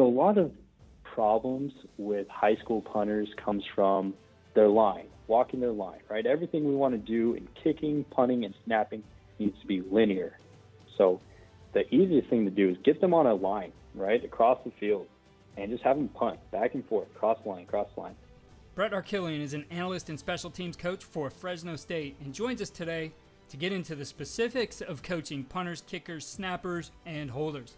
So a lot of problems with high school punters comes from their line, walking their line, right? Everything we want to do in kicking, punting, and snapping needs to be linear. So the easiest thing to do is get them on a line, right, across the field, and just have them punt back and forth, cross line, cross line. Brett Arkelian is an analyst and special teams coach for Fresno State and joins us today to get into the specifics of coaching punters, kickers, snappers, and holders.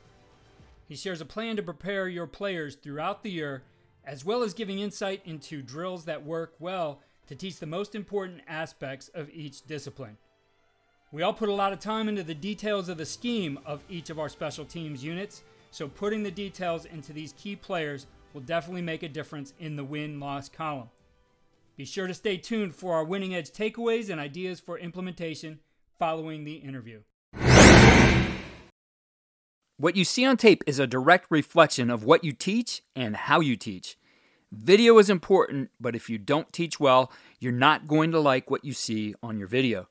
He shares a plan to prepare your players throughout the year, as well as giving insight into drills that work well to teach the most important aspects of each discipline. We all put a lot of time into the details of the scheme of each of our special teams units, so putting the details into these key players will definitely make a difference in the win loss column. Be sure to stay tuned for our winning edge takeaways and ideas for implementation following the interview. What you see on tape is a direct reflection of what you teach and how you teach. Video is important, but if you don't teach well, you're not going to like what you see on your video.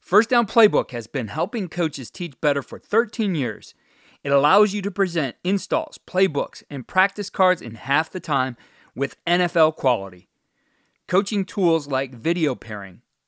First Down Playbook has been helping coaches teach better for 13 years. It allows you to present installs, playbooks, and practice cards in half the time with NFL quality. Coaching tools like video pairing,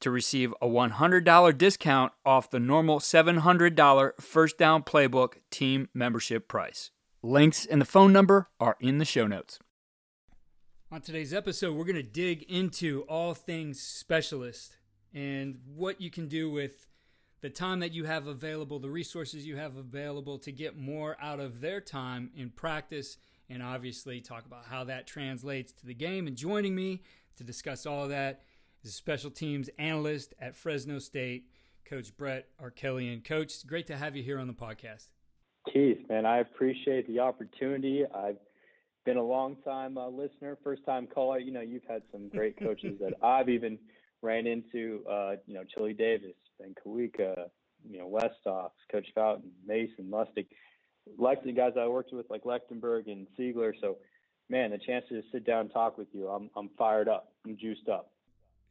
to receive a $100 discount off the normal $700 First Down Playbook team membership price. Links and the phone number are in the show notes. On today's episode, we're going to dig into all things specialist and what you can do with the time that you have available, the resources you have available to get more out of their time in practice, and obviously talk about how that translates to the game. And joining me to discuss all that is a special teams analyst at Fresno State, Coach Brett Arkelian. Coach, great to have you here on the podcast. Keith, man, I appreciate the opportunity. I've been a long time uh, listener, first time caller. You know, you've had some great coaches that I've even ran into. Uh, you know, Chili Davis, Ben Kawika, you know, Westhoff, Coach Fountain, Mason, Lustig, like the guys I worked with, like Lechtenberg and Siegler. So, man, the chance to sit down and talk with you, I'm I'm fired up. I'm juiced up.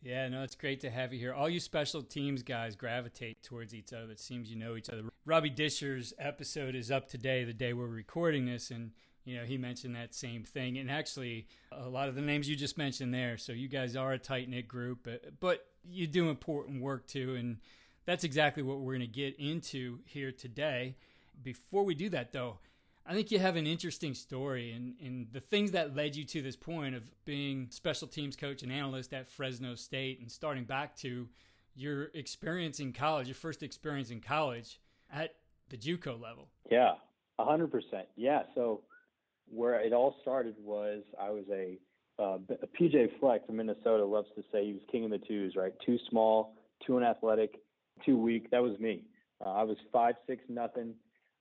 Yeah, no, it's great to have you here. All you special teams guys gravitate towards each other. It seems you know each other. Robbie Disher's episode is up today, the day we're recording this, and you know he mentioned that same thing. And actually, a lot of the names you just mentioned there. So you guys are a tight knit group, but, but you do important work too, and that's exactly what we're going to get into here today. Before we do that, though, I think you have an interesting story and, and the things that led you to this point of being special teams coach and analyst at Fresno State and starting back to your experience in college, your first experience in college at the JUCO level. Yeah, 100%. Yeah. So where it all started was I was a, uh, a PJ Fleck from Minnesota loves to say he was king of the twos, right? Too small, too unathletic, too weak. That was me. Uh, I was five six nothing,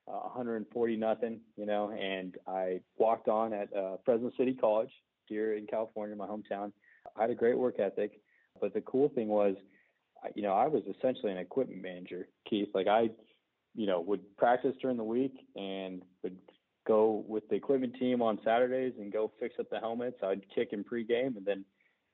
uh, 140 nothing, you know, and I walked on at uh, Fresno City College here in California, my hometown. I had a great work ethic, but the cool thing was, you know, I was essentially an equipment manager, Keith. Like I, you know, would practice during the week and would go with the equipment team on Saturdays and go fix up the helmets. I'd kick in pregame, and then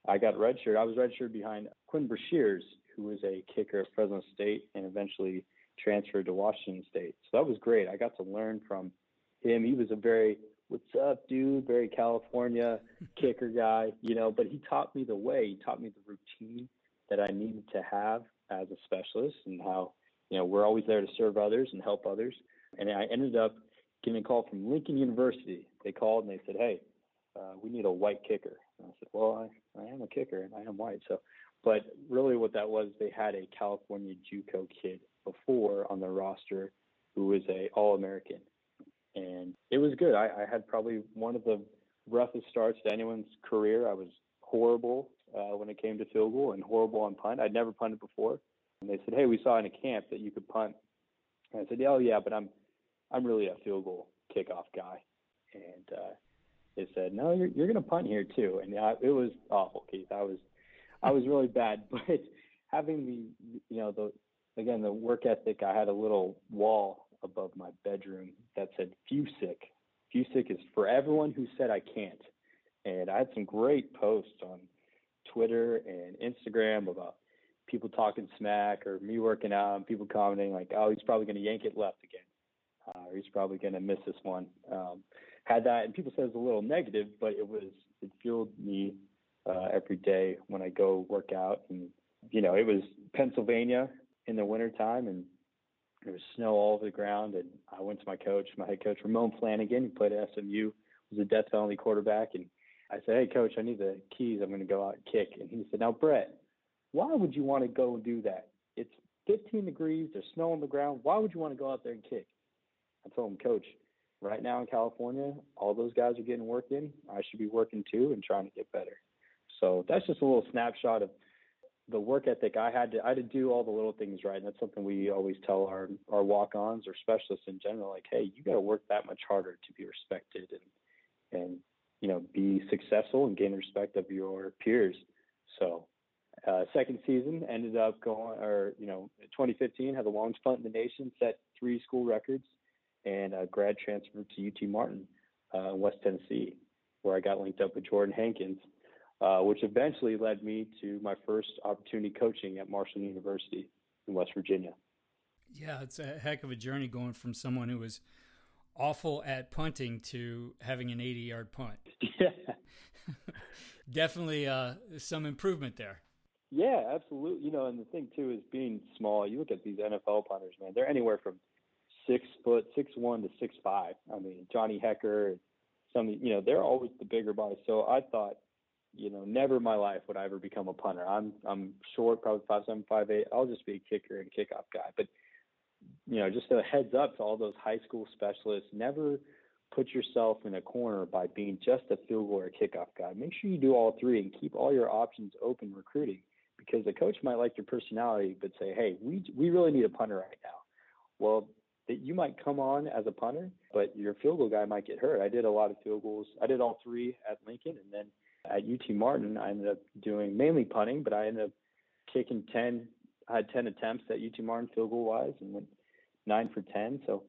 I got redshirt. I was redshirt behind Quinn Brashears, who was a kicker at Fresno State and eventually transferred to Washington State. So that was great. I got to learn from him. He was a very what's up, dude, very California kicker guy, you know, but he taught me the way. He taught me the routine that I needed to have as a specialist and how, you know, we're always there to serve others and help others. And I ended up getting a call from Lincoln University. They called and they said, "Hey, uh, we need a white kicker." And I said, "Well, I, I am a kicker and I am white." So, but really, what that was, they had a California JUCO kid before on their roster who was a All American, and it was good. I, I had probably one of the roughest starts to anyone's career. I was horrible uh, when it came to field goal and horrible on punt. I'd never punted before. And they said, "Hey, we saw in a camp that you could punt." And I said, "Yeah, oh yeah, but I'm I'm really a field goal kickoff guy, and uh, they said, "No, you're you're going to punt here too," and I, it was awful, Keith. I was I was really bad, but having the you know the again the work ethic, I had a little wall above my bedroom that said "Fusick." Fusick is for everyone who said I can't, and I had some great posts on Twitter and Instagram about people talking smack or me working out and people commenting like, "Oh, he's probably going to yank it left again." Uh, he's probably going to miss this one. Um, had that, and people said it was a little negative, but it was it fueled me uh, every day when I go work out. And you know, it was Pennsylvania in the wintertime, and there was snow all over the ground. And I went to my coach, my head coach Ramon Flanagan, who played at SMU, was a death penalty quarterback, and I said, "Hey, coach, I need the keys. I'm going to go out and kick." And he said, "Now, Brett, why would you want to go and do that? It's 15 degrees. There's snow on the ground. Why would you want to go out there and kick?" I told him, Coach, right now in California, all those guys are getting work in. I should be working too and trying to get better. So that's just a little snapshot of the work ethic I had to I had to do all the little things right. And that's something we always tell our our walk ons or specialists in general, like, hey, you gotta work that much harder to be respected and and you know, be successful and gain respect of your peers. So uh, second season ended up going or you know 2015 had the longest punt in the nation set three school records and a grad transfer to UT Martin, uh, West Tennessee, where I got linked up with Jordan Hankins, uh, which eventually led me to my first opportunity coaching at Marshall University in West Virginia. Yeah, it's a heck of a journey going from someone who was awful at punting to having an 80 yard punt. Yeah. Definitely uh, some improvement there. Yeah, absolutely. You know, and the thing too is being small. You look at these NFL punters, man. They're anywhere from six foot, six one to six five. I mean, Johnny Hekker, some you know, they're always the bigger bodies. So I thought, you know, never in my life would I ever become a punter. I'm I'm short, probably five seven, five eight. I'll just be a kicker and kickoff guy. But you know, just a heads up to all those high school specialists, never put yourself in a corner by being just a field goal or kickoff guy. Make sure you do all three and keep all your options open recruiting because the coach might like your personality but say, "Hey, we we really need a punter right now." Well, that you might come on as a punter, but your field goal guy might get hurt. I did a lot of field goals. I did all three at Lincoln, and then at UT Martin, I ended up doing mainly punting, but I ended up kicking ten. I had ten attempts at UT Martin field goal wise, and went nine for ten. So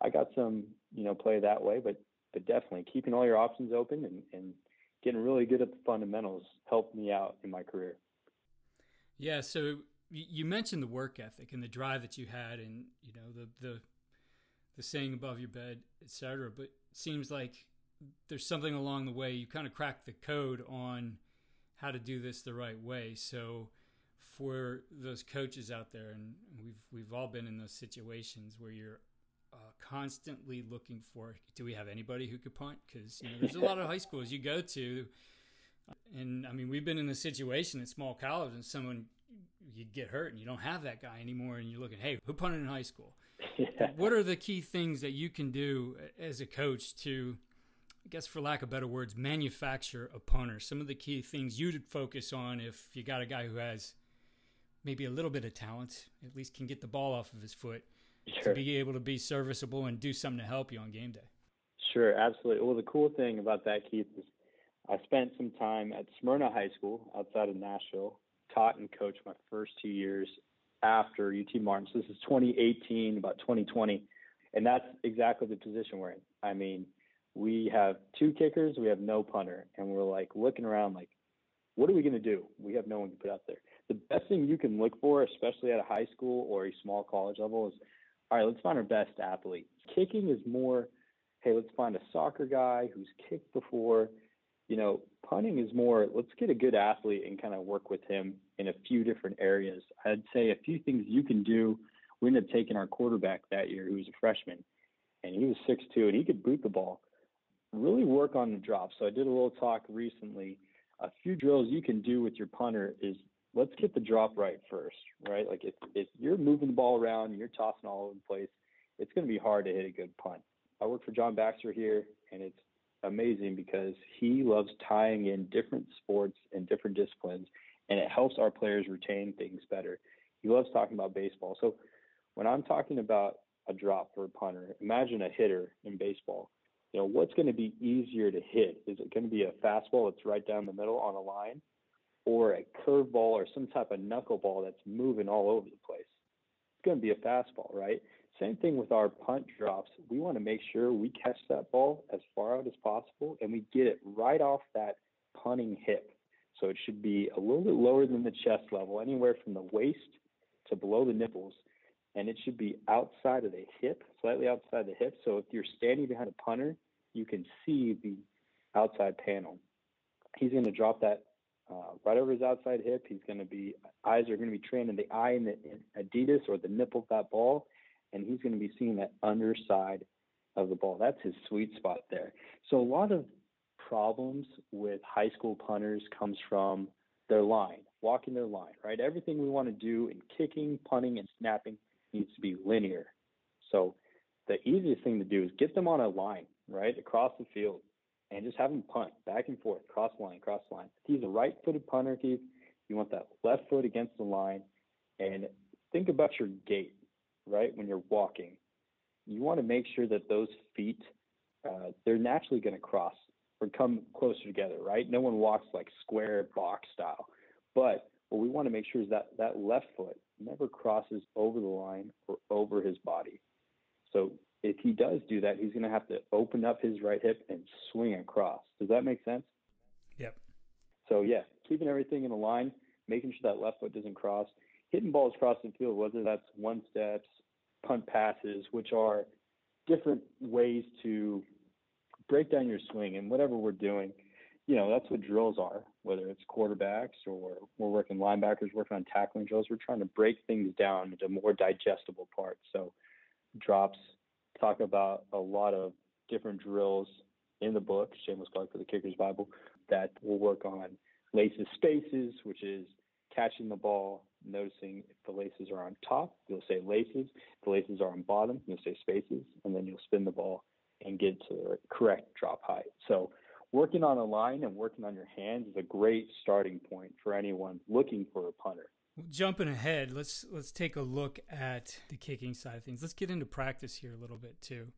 I got some, you know, play that way. But but definitely keeping all your options open and, and getting really good at the fundamentals helped me out in my career. Yeah. So you mentioned the work ethic and the drive that you had, and you know the the the saying above your bed, etc. But seems like there's something along the way you kind of crack the code on how to do this the right way. So for those coaches out there, and we've we've all been in those situations where you're uh, constantly looking for do we have anybody who could punt? Because you know, there's a lot of high schools you go to, and I mean we've been in the situation at small college, and someone you get hurt and you don't have that guy anymore, and you're looking, hey, who punted in high school? Yeah. What are the key things that you can do as a coach to, I guess, for lack of better words, manufacture a punter? Some of the key things you'd focus on if you got a guy who has maybe a little bit of talent, at least can get the ball off of his foot sure. to be able to be serviceable and do something to help you on game day. Sure, absolutely. Well, the cool thing about that, Keith, is I spent some time at Smyrna High School outside of Nashville, taught and coached my first two years after UT Martin. So this is 2018, about 2020. And that's exactly the position we're in. I mean, we have two kickers, we have no punter, and we're like looking around like, what are we going to do? We have no one to put out there. The best thing you can look for, especially at a high school or a small college level, is all right, let's find our best athlete. Kicking is more, hey, let's find a soccer guy who's kicked before you know, punting is more let's get a good athlete and kind of work with him in a few different areas. I'd say a few things you can do. We ended up taking our quarterback that year, who was a freshman, and he was six two and he could boot the ball. Really work on the drop. So I did a little talk recently. A few drills you can do with your punter is let's get the drop right first, right? Like if, if you're moving the ball around and you're tossing all over the place, it's going to be hard to hit a good punt. I work for John Baxter here, and it's amazing because he loves tying in different sports and different disciplines, and it helps our players retain things better. He loves talking about baseball. So when I'm talking about a drop for a punter, imagine a hitter in baseball. You know, what's going to be easier to hit? Is it going to be a fastball that's right down the middle on a line, or a curveball or some type of knuckleball that's moving all over the place? It's going to be a fastball, right? Same thing with our punt drops. We want to make sure we catch that ball as far out as possible and we get it right off that punting hip. So it should be a little bit lower than the chest level, anywhere from the waist to below the nipples. And it should be outside of the hip, slightly outside the hip. So if you're standing behind a punter, you can see the outside panel. He's going to drop that uh, right over his outside hip. He's going to be, eyes are going to be trained in the eye in the in Adidas or the nipple of that ball and he's going to be seeing that underside of the ball. That's his sweet spot there. So a lot of problems with high school punters comes from their line, walking their line, right? Everything we want to do in kicking, punting, and snapping needs to be linear. So the easiest thing to do is get them on a line, right, across the field, and just have them punt back and forth, cross line, cross line. If he's a right-footed punter, Keith, you want that left foot against the line, and think about your gait right? When you're walking, you want to make sure that those feet, uh, they're naturally going to cross or come closer together, right? No one walks like square box style. But what we want to make sure is that that left foot never crosses over the line or over his body. So if he does do that, he's going to have to open up his right hip and swing across. Does that make sense? Yep. So yeah, keeping everything in a line, making sure that left foot doesn't cross, hitting balls across the field, whether that's one steps, punt passes, which are different ways to break down your swing and whatever we're doing. You know, that's what drills are, whether it's quarterbacks or we're working linebackers, working on tackling drills. We're trying to break things down into more digestible parts. So, drops talk about a lot of different drills in the book, Shameless Plug for the Kicker's Bible, that we'll work on laces spaces, which is catching the ball, noticing if the laces are on top, you'll say laces. If the laces are on bottom, you'll say spaces, and then you'll spin the ball and get to the correct drop height. So working on a line and working on your hands is a great starting point for anyone looking for a punter. Jumping ahead, let's let's take a look at the kicking side of things. Let's get into practice here a little bit too.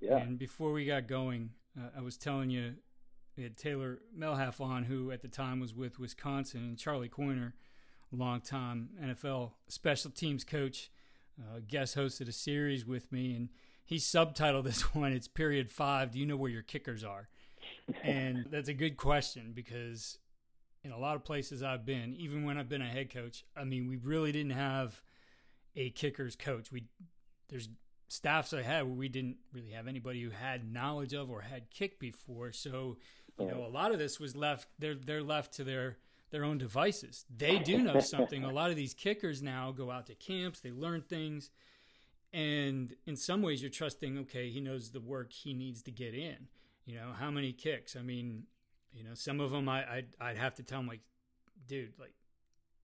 Yeah. And before we got going, uh, I was telling you we had Taylor Mehlhaff on, who at the time was with Wisconsin, and Charlie Coiner a longtime NFL special teams coach, uh, guest hosted a series with me, and he subtitled this one. It's period five. Do you know where your kickers are? And that's a good question because in a lot of places I've been, even when I've been a head coach, I mean, we really didn't have a kickers coach. We there's staffs I had where we didn't really have anybody who had knowledge of or had kicked before. So, you know, a lot of this was left they're they're left to their their own devices. They do know something. a lot of these kickers now go out to camps, they learn things. And in some ways, you're trusting, okay, he knows the work he needs to get in. You know, how many kicks? I mean, you know, some of them I, I'd, I'd have to tell him, like, dude, like,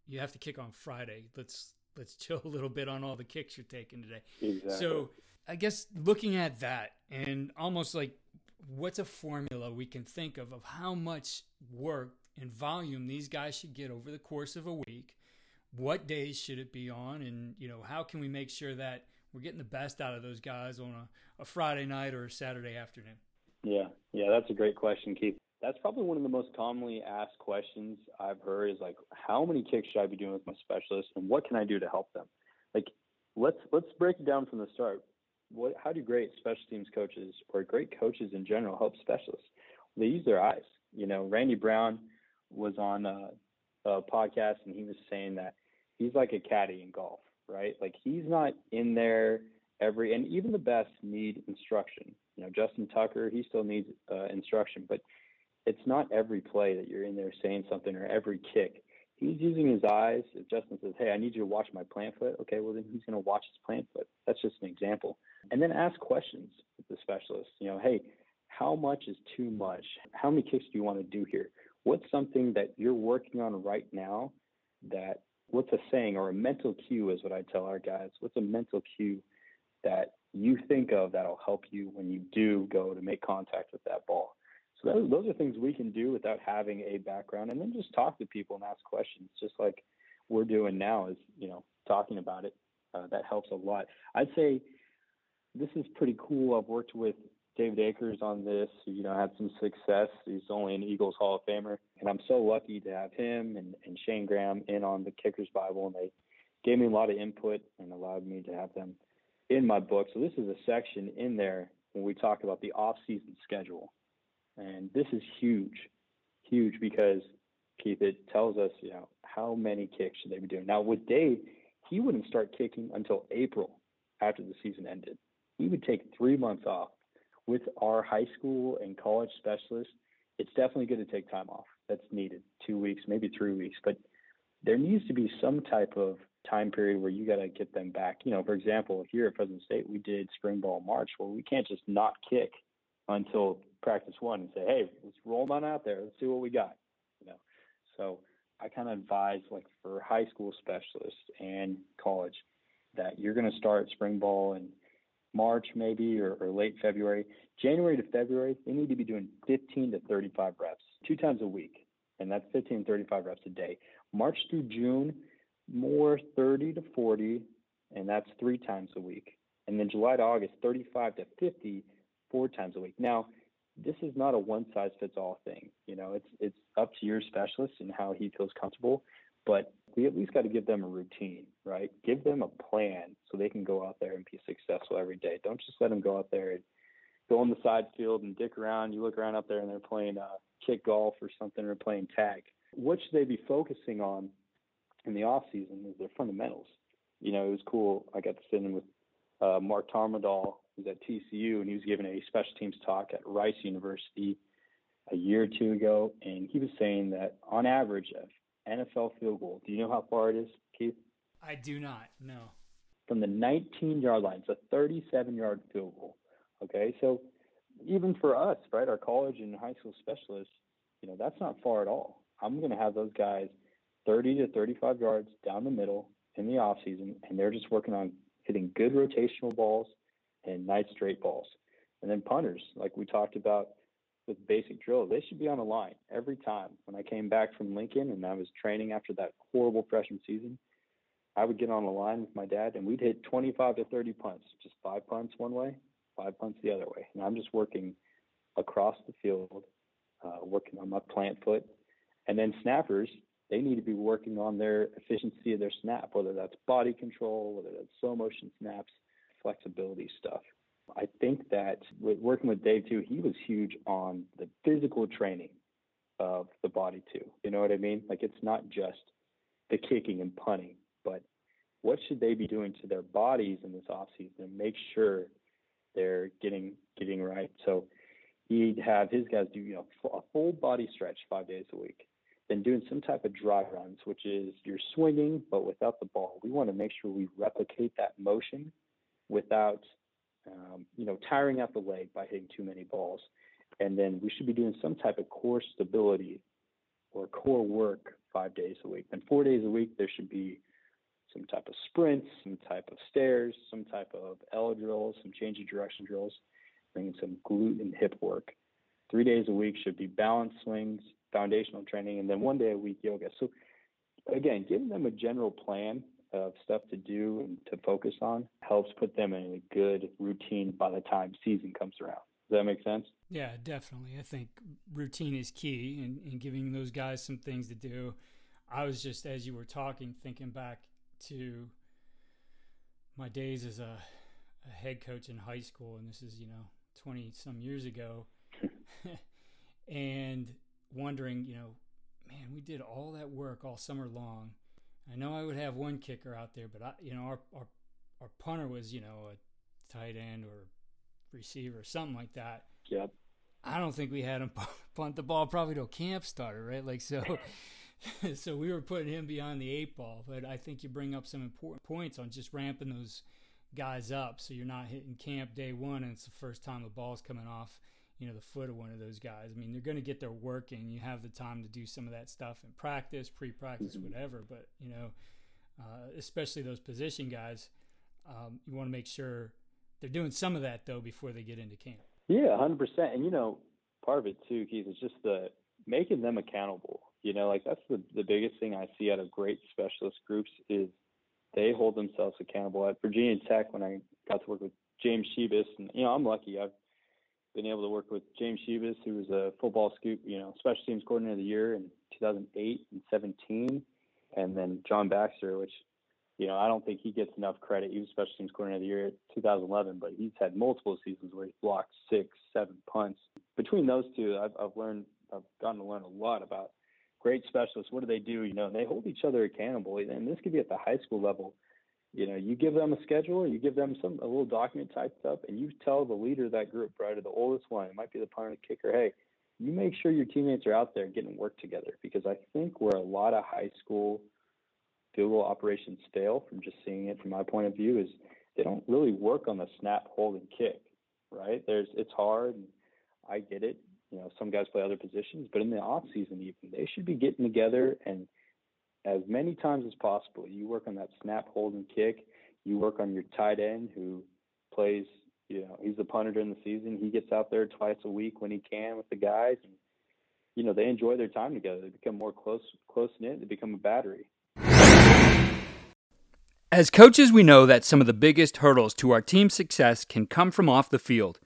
you have to kick on Friday. Let's let's chill a little bit on all the kicks you're taking today. Exactly. So I guess looking at that and almost like what's a formula we can think of of how much work and volume these guys should get over the course of a week. What days should it be on? And, you know, how can we make sure that we're getting the best out of those guys on a, a Friday night or a Saturday afternoon? Yeah, yeah, that's a great question, Keith. That's probably one of the most commonly asked questions I've heard is like, how many kicks should I be doing with my specialist, and what can I do to help them? Like, let's let's break it down from the start. What, how do great special teams coaches or great coaches in general help specialists? They use their eyes. You know, Randy Brown was on a, a podcast and he was saying that he's like a caddy in golf, right? Like he's not in there every, and even the best need instruction. You know, Justin Tucker, he still needs uh, instruction, but it's not every play that you're in there saying something or every kick. He's using his eyes. If Justin says, "Hey, I need you to watch my plant foot," okay, well then he's going to watch his plant foot. That's just an example. And then ask questions with the specialist. You know, hey, how much is too much? How many kicks do you want to do here? what's something that you're working on right now that what's a saying or a mental cue is what I tell our guys. What's a mental cue that you think of that'll help you when you do go to make contact with that ball? So those, those are things we can do without having a background and then just talk to people and ask questions, just like we're doing now is, you know, talking about it. Uh, that helps a lot. I'd say this is pretty cool. I've worked with David Akers on this, you know, had some success. He's only an Eagles Hall of Famer. And I'm so lucky to have him and, and Shane Graham in on the Kickers Bible. And they gave me a lot of input and allowed me to have them in my book. So this is a section in there when we talk about the off-season schedule. And this is huge, huge because Keith, it tells us, you know, how many kicks should they be doing. Now with Dave, he wouldn't start kicking until April after the season ended. He would take three months off with our high school and college specialists, it's definitely good to take time off. That's needed, two weeks, maybe three weeks. But there needs to be some type of time period where you got to get them back. You know, for example, here at Fresno State, we did spring ball March. Well, we can't just not kick until practice one and say, hey, let's roll on out there. Let's see what we got. You know, so I kind of advise like for high school specialists and college that you're going to start spring ball and March maybe or, or late February. January to February, they need to be doing 15 to 35 reps two times a week, and that's 15 to 35 reps a day. March through June, more 30 to 40, and that's three times a week. And then July to August, 35 to 50, four times a week. Now, this is not a one size fits all thing. You know, it's it's up to your specialist and how he feels comfortable. But we at least got to give them a routine, right? Give them a plan so they can go out there and be successful every day. Don't just let them go out there and go on the side field and dick around. You look around out there and they're playing uh, kick golf or something or playing tag. What should they be focusing on in the off season is their fundamentals. You know, it was cool. I got to sit in with uh, Mark Tommerdahl, who's at TCU, and he was giving a special teams talk at Rice University a year or two ago, and he was saying that on average, NFL field goal. Do you know how far it is, Keith? I do not. No. From the 19 yard line, it's a 37 yard field goal. Okay, so even for us, right, our college and high school specialists, you know, that's not far at all. I'm going to have those guys 30 to 35 yards down the middle in the off season, and they're just working on hitting good rotational balls and nice straight balls. And then punters, like we talked about, with basic drills. They should be on the line every time. When I came back from Lincoln and I was training after that horrible freshman season, I would get on the line with my dad and we'd hit 25 to 30 punts, just five punts one way, five punts the other way. And I'm just working across the field, uh, working on my plant foot. And then snappers, they need to be working on their efficiency of their snap, whether that's body control, whether that's slow motion snaps, flexibility stuff. I think that with working with Dave too, he was huge on the physical training of the body too. You know what I mean? Like it's not just the kicking and punting, but what should they be doing to their bodies in this off season and make sure they're getting getting right. So he'd have his guys do you know a full body stretch five days a week, then doing some type of dry runs, which is you're swinging but without the ball. We want to make sure we replicate that motion without um, you know, tiring out the leg by hitting too many balls. And then we should be doing some type of core stability or core work five days a week. And four days a week, there should be some type of sprints, some type of stairs, some type of L drills, some change of direction drills, bringing some glute and hip work. Three days a week should be balance swings, foundational training, and then one day a week yoga. So again, giving them a general plan of stuff to do and to focus on helps put them in a good routine by the time season comes around. Does that make sense? Yeah, definitely. I think routine is key and in, in giving those guys some things to do. I was just, as you were talking, thinking back to my days as a, a head coach in high school, and this is, you know, 20 some years ago, and wondering, you know, man, we did all that work all summer long I know I would have one kicker out there, but I, you know, our our our punter was, you know, a tight end or receiver, or something like that. Yep. I don't think we had him punt the ball probably to a camp starter, right? Like so. so we were putting him beyond the eight ball, but I think you bring up some important points on just ramping those guys up, so you're not hitting camp day one and it's the first time the ball's coming off you know the foot of one of those guys. I mean, they're going to get their work in. You have the time to do some of that stuff in practice, pre-practice, mm-hmm. whatever. But you know, uh, especially those position guys, um, you want to make sure they're doing some of that though before they get into camp. Yeah, hundred percent. And you know, part of it too, Keith, is just the making them accountable. You know, like that's the the biggest thing I see out of great specialist groups is they hold themselves accountable. At Virginia Tech, when I got to work with James Shibest, and you know, I'm lucky. I've been able to work with James Shibest, who was a football scoop, you know, special teams coordinator of the year in 2008 and 17, and then John Baxter, which, you know, I don't think he gets enough credit. He was special teams coordinator of the year in 2011, but he's had multiple seasons where he's blocked six, seven punts. Between those two, I've, I've learned, I've gotten to learn a lot about great specialists. What do they do? You know, they hold each other accountable, and this could be at the high school level you know, you give them a schedule, you give them some a little document typed up, and you tell the leader of that group, right, or the oldest one, it might be the punter, the kicker, hey, you make sure your teammates are out there getting work together because I think where a lot of high school field goal operations fail, from just seeing it from my point of view, is they don't really work on the snap, hold, and kick, right? There's it's hard, and I get it. You know, some guys play other positions, but in the off season, even they should be getting together and as many times as possible. You work on that snap, hold, and kick. You work on your tight end who plays, you know, he's the punter during the season. He gets out there twice a week when he can with the guys. And, you know, they enjoy their time together. They become more close, close knit. They become a battery. As coaches, we know that some of the biggest hurdles to our team's success can come from off the field.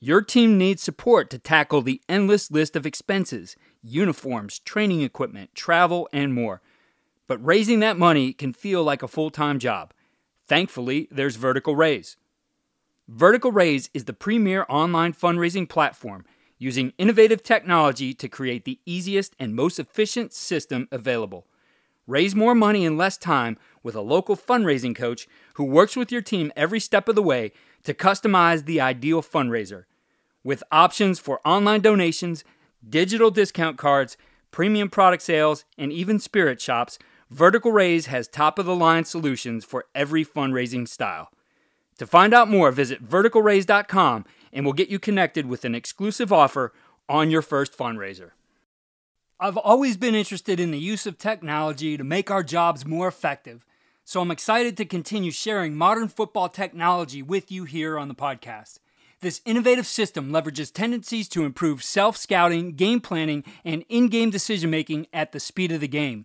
Your team needs support to tackle the endless list of expenses uniforms, training equipment, travel, and more. But raising that money can feel like a full time job. Thankfully, there's Vertical Raise. Vertical Raise is the premier online fundraising platform using innovative technology to create the easiest and most efficient system available. Raise more money in less time with a local fundraising coach who works with your team every step of the way to customize the ideal fundraiser. With options for online donations, digital discount cards, premium product sales, and even spirit shops, Vertical Raise has top of the line solutions for every fundraising style. To find out more, visit verticalraise.com and we'll get you connected with an exclusive offer on your first fundraiser. I've always been interested in the use of technology to make our jobs more effective, so I'm excited to continue sharing modern football technology with you here on the podcast. This innovative system leverages tendencies to improve self scouting, game planning, and in game decision making at the speed of the game.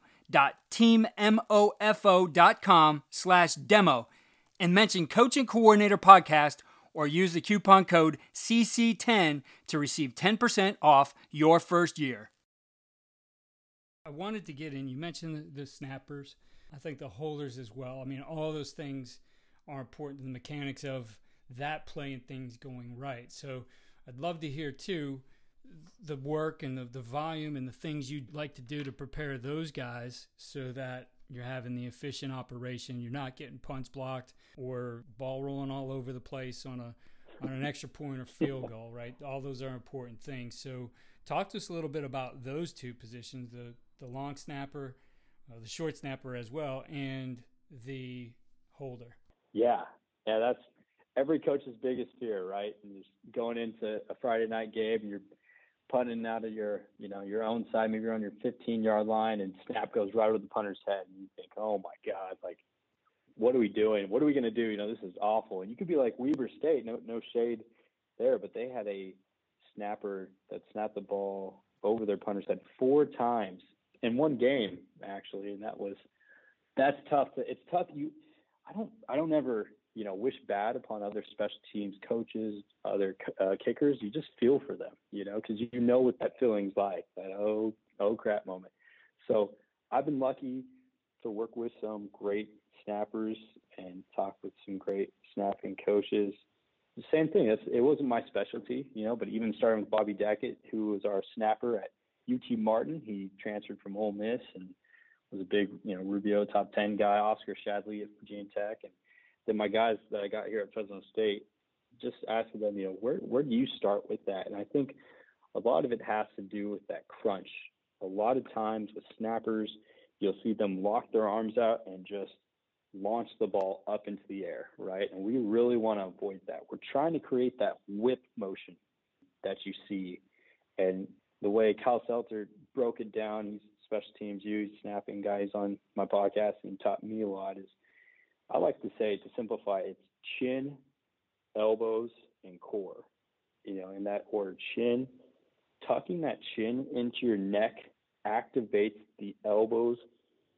www.teammofo.com slash demo and mention Coaching Coordinator Podcast or use the coupon code CC10 to receive 10% off your first year. I wanted to get in, you mentioned the snappers. I think the holders as well. I mean, all those things are important, the mechanics of that play and things going right. So I'd love to hear too the work and the, the volume and the things you'd like to do to prepare those guys so that you're having the efficient operation. You're not getting punts blocked or ball rolling all over the place on a on an extra point or field goal, right? All those are important things. So, talk to us a little bit about those two positions: the the long snapper, uh, the short snapper as well, and the holder. Yeah, yeah, that's every coach's biggest fear, right? And just going into a Friday night game, you're punting out of your, you know, your own side, maybe you're on your 15 yard line and snap goes right over the punter's head. And you think, oh my God, like, what are we doing? What are we going to do? You know, this is awful. And you could be like Weber State, no, no shade there, but they had a snapper that snapped the ball over their punter's head four times in one game, actually. And that was, that's tough. To, it's tough. You, I don't, I don't ever you know, wish bad upon other special teams coaches, other uh, kickers. You just feel for them, you know, because you know what that feeling's like, that oh, oh crap moment. So I've been lucky to work with some great snappers and talk with some great snapping coaches. The same thing. It's, it wasn't my specialty, you know, but even starting with Bobby Deckett, who was our snapper at UT Martin, he transferred from Ole Miss and was a big, you know, Rubio top 10 guy, Oscar Shadley at Virginia Tech. And then my guys that I got here at Fresno State, just asking them, you know, where where do you start with that? And I think a lot of it has to do with that crunch. A lot of times with snappers, you'll see them lock their arms out and just launch the ball up into the air, right? And we really want to avoid that. We're trying to create that whip motion that you see. And the way Cal Seltzer broke it down, he's special teams use snapping guys on my podcast and taught me a lot is I like to say to simplify it's chin, elbows, and core. You know, in that order. Chin, tucking that chin into your neck activates the elbows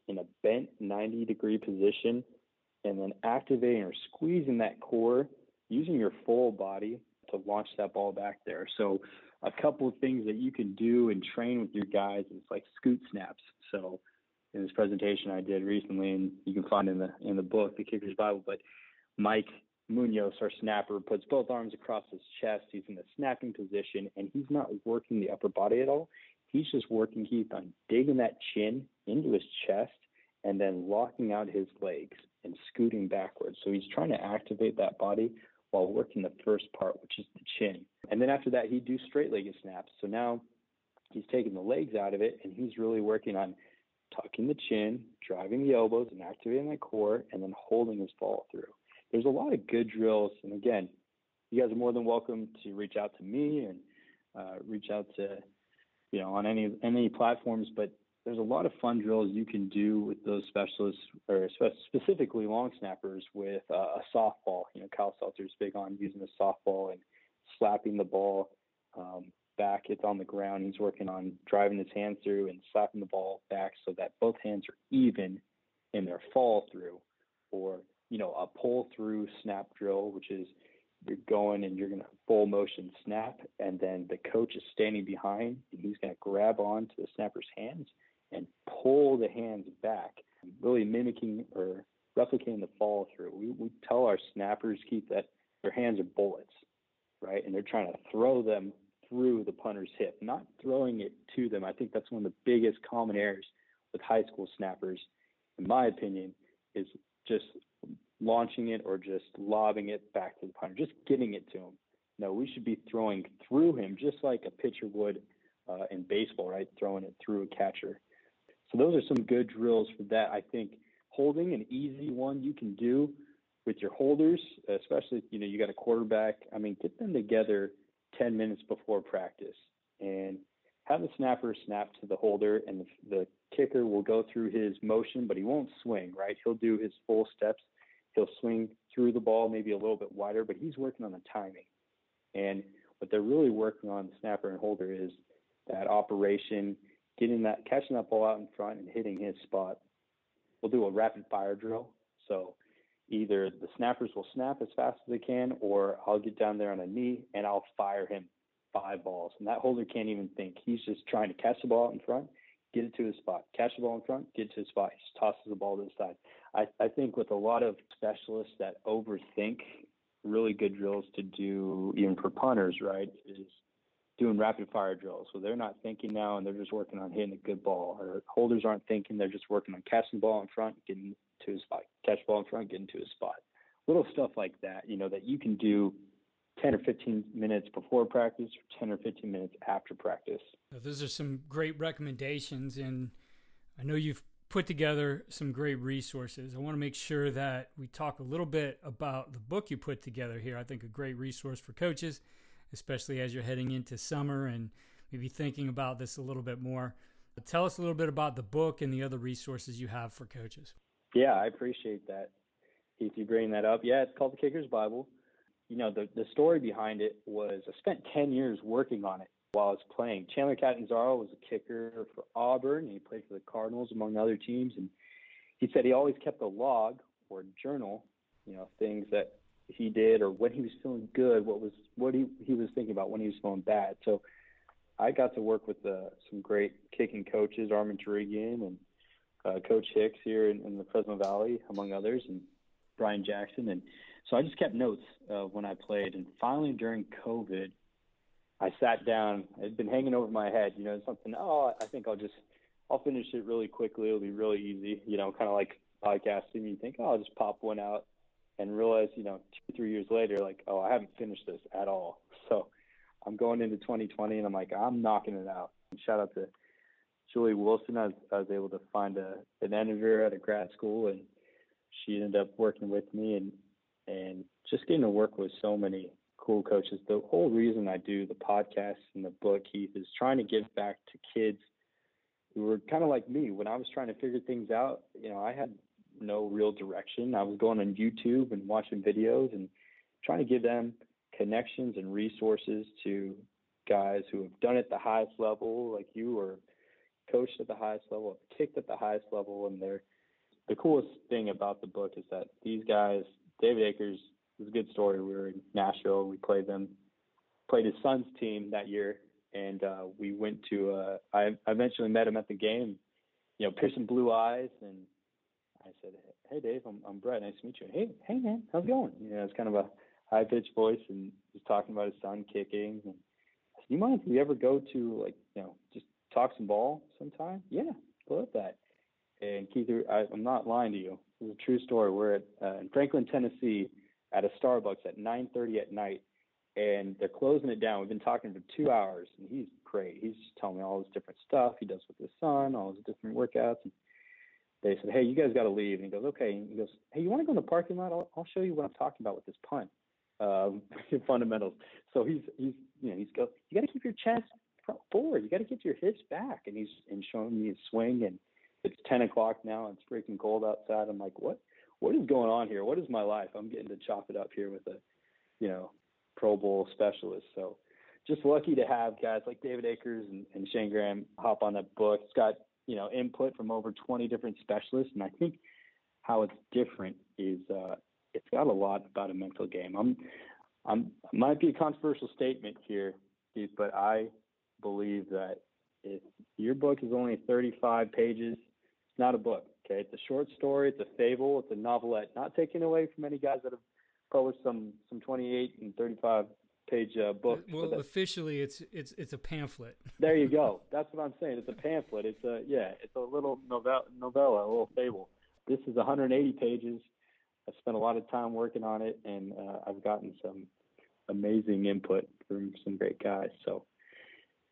in a bent 90 degree position and then activating or squeezing that core using your full body to launch that ball back there. So a couple of things that you can do and train with your guys is like scoot snaps. So in this presentation I did recently, and you can find in the in the book, The Kicker's Bible, but Mike Munoz, our snapper, puts both arms across his chest. He's in the snapping position, and he's not working the upper body at all. He's just working, Keith, on digging that chin into his chest and then locking out his legs and scooting backwards. So he's trying to activate that body while working the first part, which is the chin. And then after that, he'd do straight legged snaps. So now he's taking the legs out of it and he's really working on tucking the chin, driving the elbows, and activating the core, and then holding his fall through. There's a lot of good drills. And again, you guys are more than welcome to reach out to me and uh, reach out to, you know, on any any platforms. But there's a lot of fun drills you can do with those specialists, or specifically long snappers with uh, a softball. You know, Cal Seltzer's big on using a softball and slapping the ball um, back. It's on the ground. He's working on driving his hands through and slapping the ball back so that both hands are even in their fall through. Or, you know, a pull through snap drill, which is you're going and you're going to full motion snap, and then the coach is standing behind and he's going to grab onto the snapper's hands and pull the hands back, really mimicking or replicating the fall through. We, we tell our snappers keep that their hands are bullets, right? And they're trying to throw them through the punter's hip, not throwing it to them. I think that's one of the biggest common errors with high school snappers, in my opinion, is just launching it or just lobbing it back to the punter, just getting it to him. No, we should be throwing through him just like a pitcher would uh, in baseball, right? Throwing it through a catcher. So those are some good drills for that. I think holding an easy one you can do with your holders, especially you know you got a quarterback. I mean, get them together 10 minutes before practice and have the snapper snap to the holder, and the, the kicker will go through his motion, but he won't swing. Right? He'll do his full steps. He'll swing through the ball maybe a little bit wider, but he's working on the timing. And what they're really working on, the snapper and holder, is that operation getting that, catching that ball out in front and hitting his spot. We'll do a rapid fire drill. So either the snappers will snap as fast as they can, or I'll get down there on a knee and I'll fire him five balls. And that holder can't even think. He's just trying to catch the ball in front, get it to his spot, catch the ball in front, get to his spot. He just tosses the ball to the side. I, I think with a lot of specialists that overthink really good drills to do, even for punters, right, is doing rapid fire drills. So they're not thinking now and they're just working on hitting a good ball. Or holders aren't thinking, they're just working on catching the ball in front, getting to his spot, catch ball in front, get into his spot. Little stuff like that, you know, that you can do 10 or 15 minutes before practice or 10 or 15 minutes after practice. Those are some great recommendations. And I know you've put together some great resources. I want to make sure that we talk a little bit about the book you put together here. I think a great resource for coaches especially as you're heading into summer and maybe thinking about this a little bit more. But tell us a little bit about the book and the other resources you have for coaches. Yeah, I appreciate that. If you bring that up, yeah, it's called the Kicker's Bible. You know, the the story behind it was I spent ten years working on it while I was playing. Chandler Catanzaro was a kicker for Auburn, he played for the Cardinals among other teams. And he said he always kept a log or journal, you know, things that he did or when he was feeling good, what was what he he was thinking about when he was feeling bad. So I got to work with uh, some great kicking coaches, Armen Turigian and uh, Coach Hicks here in, in the Fresno Valley, among others, and Brian Jackson. And so I just kept notes when I played. And finally, during COVID, I sat down. It had been hanging over my head, you know, something. Oh, I think I'll just I'll finish it really quickly. It'll be really easy, you know, kind of like podcasting. You think, oh, I'll just pop one out and realize, you know, two, three years later, like, oh, I haven't finished this at all. So I'm going into 2020 and I'm like, I'm knocking it out. Shout out to Julie Wilson. I was, I was able to find a, an editor at a grad school and she ended up working with me and, and just getting to work with so many cool coaches. The whole reason I do the podcast and the book, Keith, is trying to give back to kids who were kind of like me when I was trying to figure things out. You know, I had no real direction. I was going on YouTube and watching videos and trying to give them connections and resources to guys who have done it the highest level, like you, or coached at the highest level, kicked at the highest level, and they're the coolest thing about the book is that these guys, David Akers, is a good story. We were in Nashville. We played them, played his son's team that year, and uh, we went to. Uh, I, I eventually met him at the game. You know, piercing blue eyes, and I said, "Hey, Dave, I'm, I'm Brett. Nice to meet you." Hey, hey, man, how's it going? You know, it's kind of a high pitched voice, and he's talking about his son kicking. And I said, "You mind if we ever go to like, you know, just talk some ball sometime?" Yeah, love that. And Keith, I, I'm not lying to you. This is a true story. We're at uh, in Franklin, Tennessee, at a Starbucks at 9:30 at night, and they're closing it down. We've been talking for two hours, and he's great. He's just telling me all this different stuff he does with his son, all his different workouts. And they said, "Hey, you guys got to leave." And he goes, "Okay." And he goes, "Hey, you want to go in the parking lot? I'll, I'll show you what I'm talking about with this punt, um, fundamentals." So he's he's you know he's go. You got to keep your chest forward. You got to get your hips back, and he's and showing me his swing. And it's 10 o'clock now. It's freaking cold outside. I'm like, what? What is going on here? What is my life? I'm getting to chop it up here with a, you know, Pro Bowl specialist. So just lucky to have guys like David Akers and, and Shayne Graham hop on that book. It's got, you know, input from over 20 different specialists. And I think how it's different is uh, it's got a lot about a mental game. I'm, I'm, might be a controversial statement here, Keith, but I believe that if your book is only 35 pages, it's not a book. Okay, it's a short story, it's a fable, it's a novelette. Not taking away from any guys that have published some some 28 and 35 page uh, books. Well, officially, it's it's it's a pamphlet. there you go. That's what I'm saying. It's a pamphlet. It's a yeah. It's a little novella, novella, a little fable. This is 180 pages. I've spent a lot of time working on it, and uh, I've gotten some amazing input from some great guys. So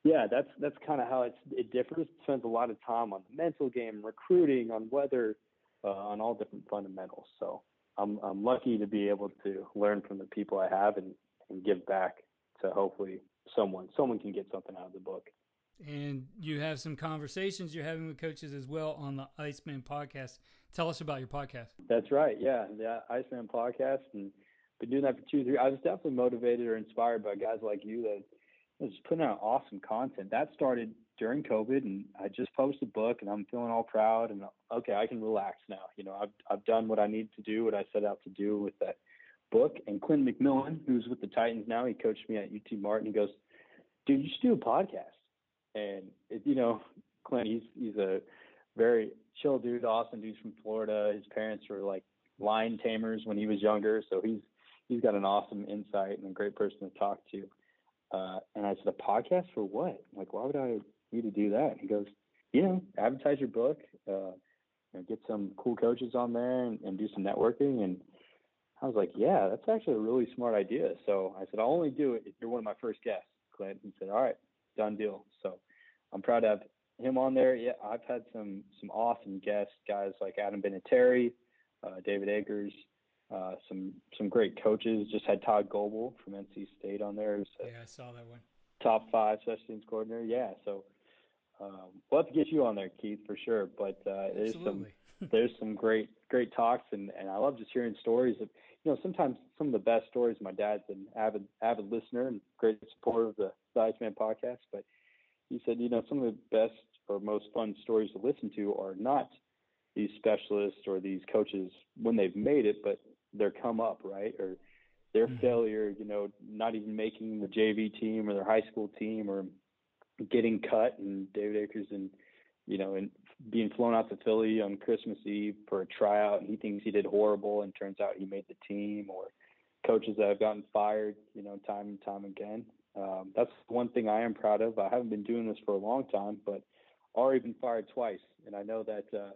yeah, that's that's kind of how it's, it differs. It spends a lot of time on the mental game, recruiting, on weather, uh, on all different fundamentals. So I'm I'm lucky to be able to learn from the people I have and, and give back to hopefully someone someone can get something out of the book. And you have some conversations you're having with coaches as well on the Iceman podcast. Tell us about your podcast. That's right. Yeah, the Iceman podcast, and been doing that for two, three. I was definitely motivated or inspired by guys like you that just putting out awesome content. That started during COVID, and I just posted a book, and I'm feeling all proud and okay, I can relax now. You know, I've I've done what I need to do, what I set out to do with that book. And Quinn McMillan, who's with the Titans now, he coached me at UT Martin. He goes, "Dude, you should do a podcast." And it, you know, Clint, he's he's a very chill dude, awesome dude from Florida. His parents were like lion tamers when he was younger, so he's he's got an awesome insight and a great person to talk to. Uh, and I said, a podcast for what? Like, why would I need to do that? And he goes, you know, advertise your book, uh, you know, get some cool coaches on there and, and do some networking. And I was like, yeah, that's actually a really smart idea. So I said, I'll only do it if you're one of my first guests, Clint. He said, all right, done deal. So I'm proud to have him on there. Yeah, I've had some some awesome guests, guys like Adam Vinatieri, uh, David Akers, uh, some some great coaches. Just had Todd Goebbel from NC State on there. yeah, I saw that one. Top five special teams coordinator. Yeah, so um, we'll have to get you on there, Keith, for sure. But uh, there's some there's some great great talks, and and I love just hearing stories of you know sometimes some of the best stories. My dad's an avid avid listener and great supporter of the, the Iceman podcast, but he said you know some of the best or most fun stories to listen to are not these specialists or these coaches when they've made it, but their come up, right? Or their mm-hmm. failure, you know, not even making the JV team or their high school team or getting cut and David Akers and you know, and being flown out to Philly on Christmas Eve for a tryout and he thinks he did horrible and turns out he made the team or coaches that have gotten fired, you know, time and time again. Um, that's one thing I am proud of. I haven't been doing this for a long time, but already been fired twice. And I know that uh,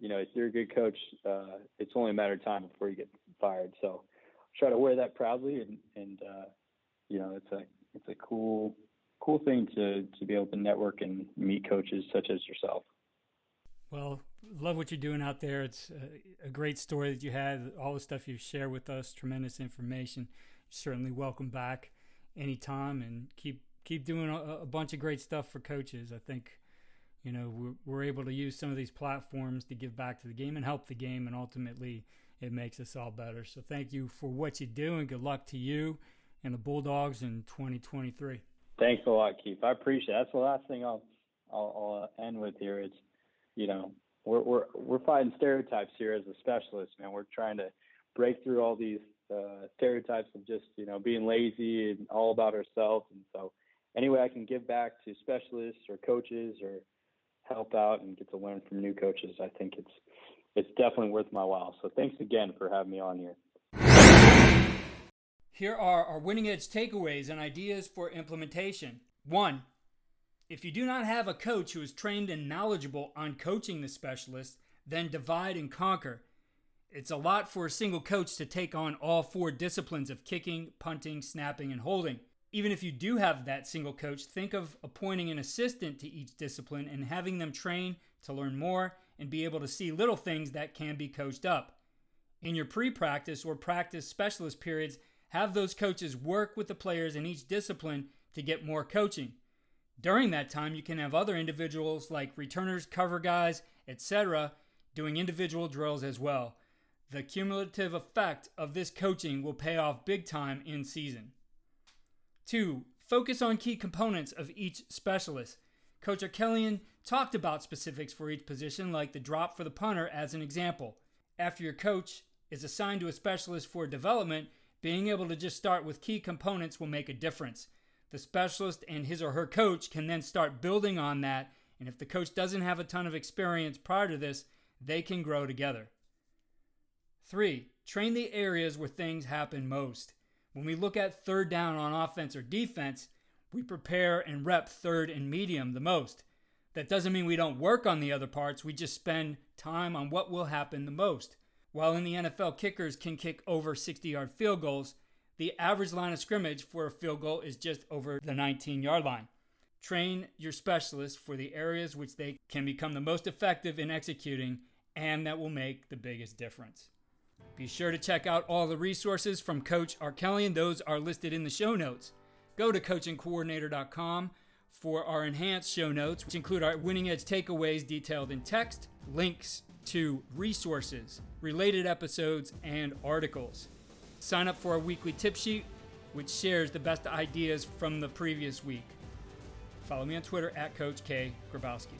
you know, if you're a good coach, uh, it's only a matter of time before you get So try to wear that proudly, and and uh, you know, it's a it's a cool cool thing to to be able to network and meet coaches such as yourself. Well, love what you're doing out there. It's a, a great story that you had. All the stuff you share with us, tremendous information. certainly welcome back anytime and keep keep doing a, a bunch of great stuff for coaches. I think you know we're, we're able to use some of these platforms to give back to the game and help the game, and ultimately it makes us all better. So thank you for what you do, and good luck to you and the Bulldogs in 2023. Thanks a lot, Keith. I appreciate it. That's the last thing I'll I'll, I'll end with here. It's you know we're we're we're fighting stereotypes here as a specialist, man. We're trying to break through all these uh, stereotypes of just you know being lazy and all about ourselves. And so, any way I can give back to specialists or coaches or help out and get to learn from new coaches, I think it's it's definitely worth my while. So thanks again for having me on here. Here are our winning edge takeaways and ideas for implementation. One, if you do not have a coach who is trained and knowledgeable on coaching the specialist, then divide and conquer. It's a lot for a single coach to take on all four disciplines of kicking, punting, snapping, and holding. Even if you do have that single coach, think of appointing an assistant to each discipline and having them train to learn more and be able to see little things that can be coached up. In your pre practice or practice specialist periods, have those coaches work with the players in each discipline to get more coaching. During that time, you can have other individuals like returners, cover guys, etc., doing individual drills as well. The cumulative effect of this coaching will pay off big time in season. Two, focus on key components of each specialist. Coach Arkelian talked about specifics for each position, like the drop for the punter as an example. After your coach is assigned to a specialist for development, being able to just start with key components will make a difference. The specialist and his or her coach can then start building on that, and if the coach doesn't have a ton of experience prior to this, they can grow together. Three, train the areas where things happen most. When we look at third down on offense or defense, we prepare and rep third and medium the most. That doesn't mean we don't work on the other parts, we just spend time on what will happen the most. While in the NFL, kickers can kick over 60 yard field goals, the average line of scrimmage for a field goal is just over the 19 yard line. Train your specialists for the areas which they can become the most effective in executing and that will make the biggest difference. Be sure to check out all the resources from Coach Arkelian. Those are listed in the show notes. Go to coachingcoordinator.com for our enhanced show notes, which include our winning edge takeaways detailed in text, links to resources, related episodes, and articles. Sign up for our weekly tip sheet, which shares the best ideas from the previous week. Follow me on Twitter at Coach K. Grabowski.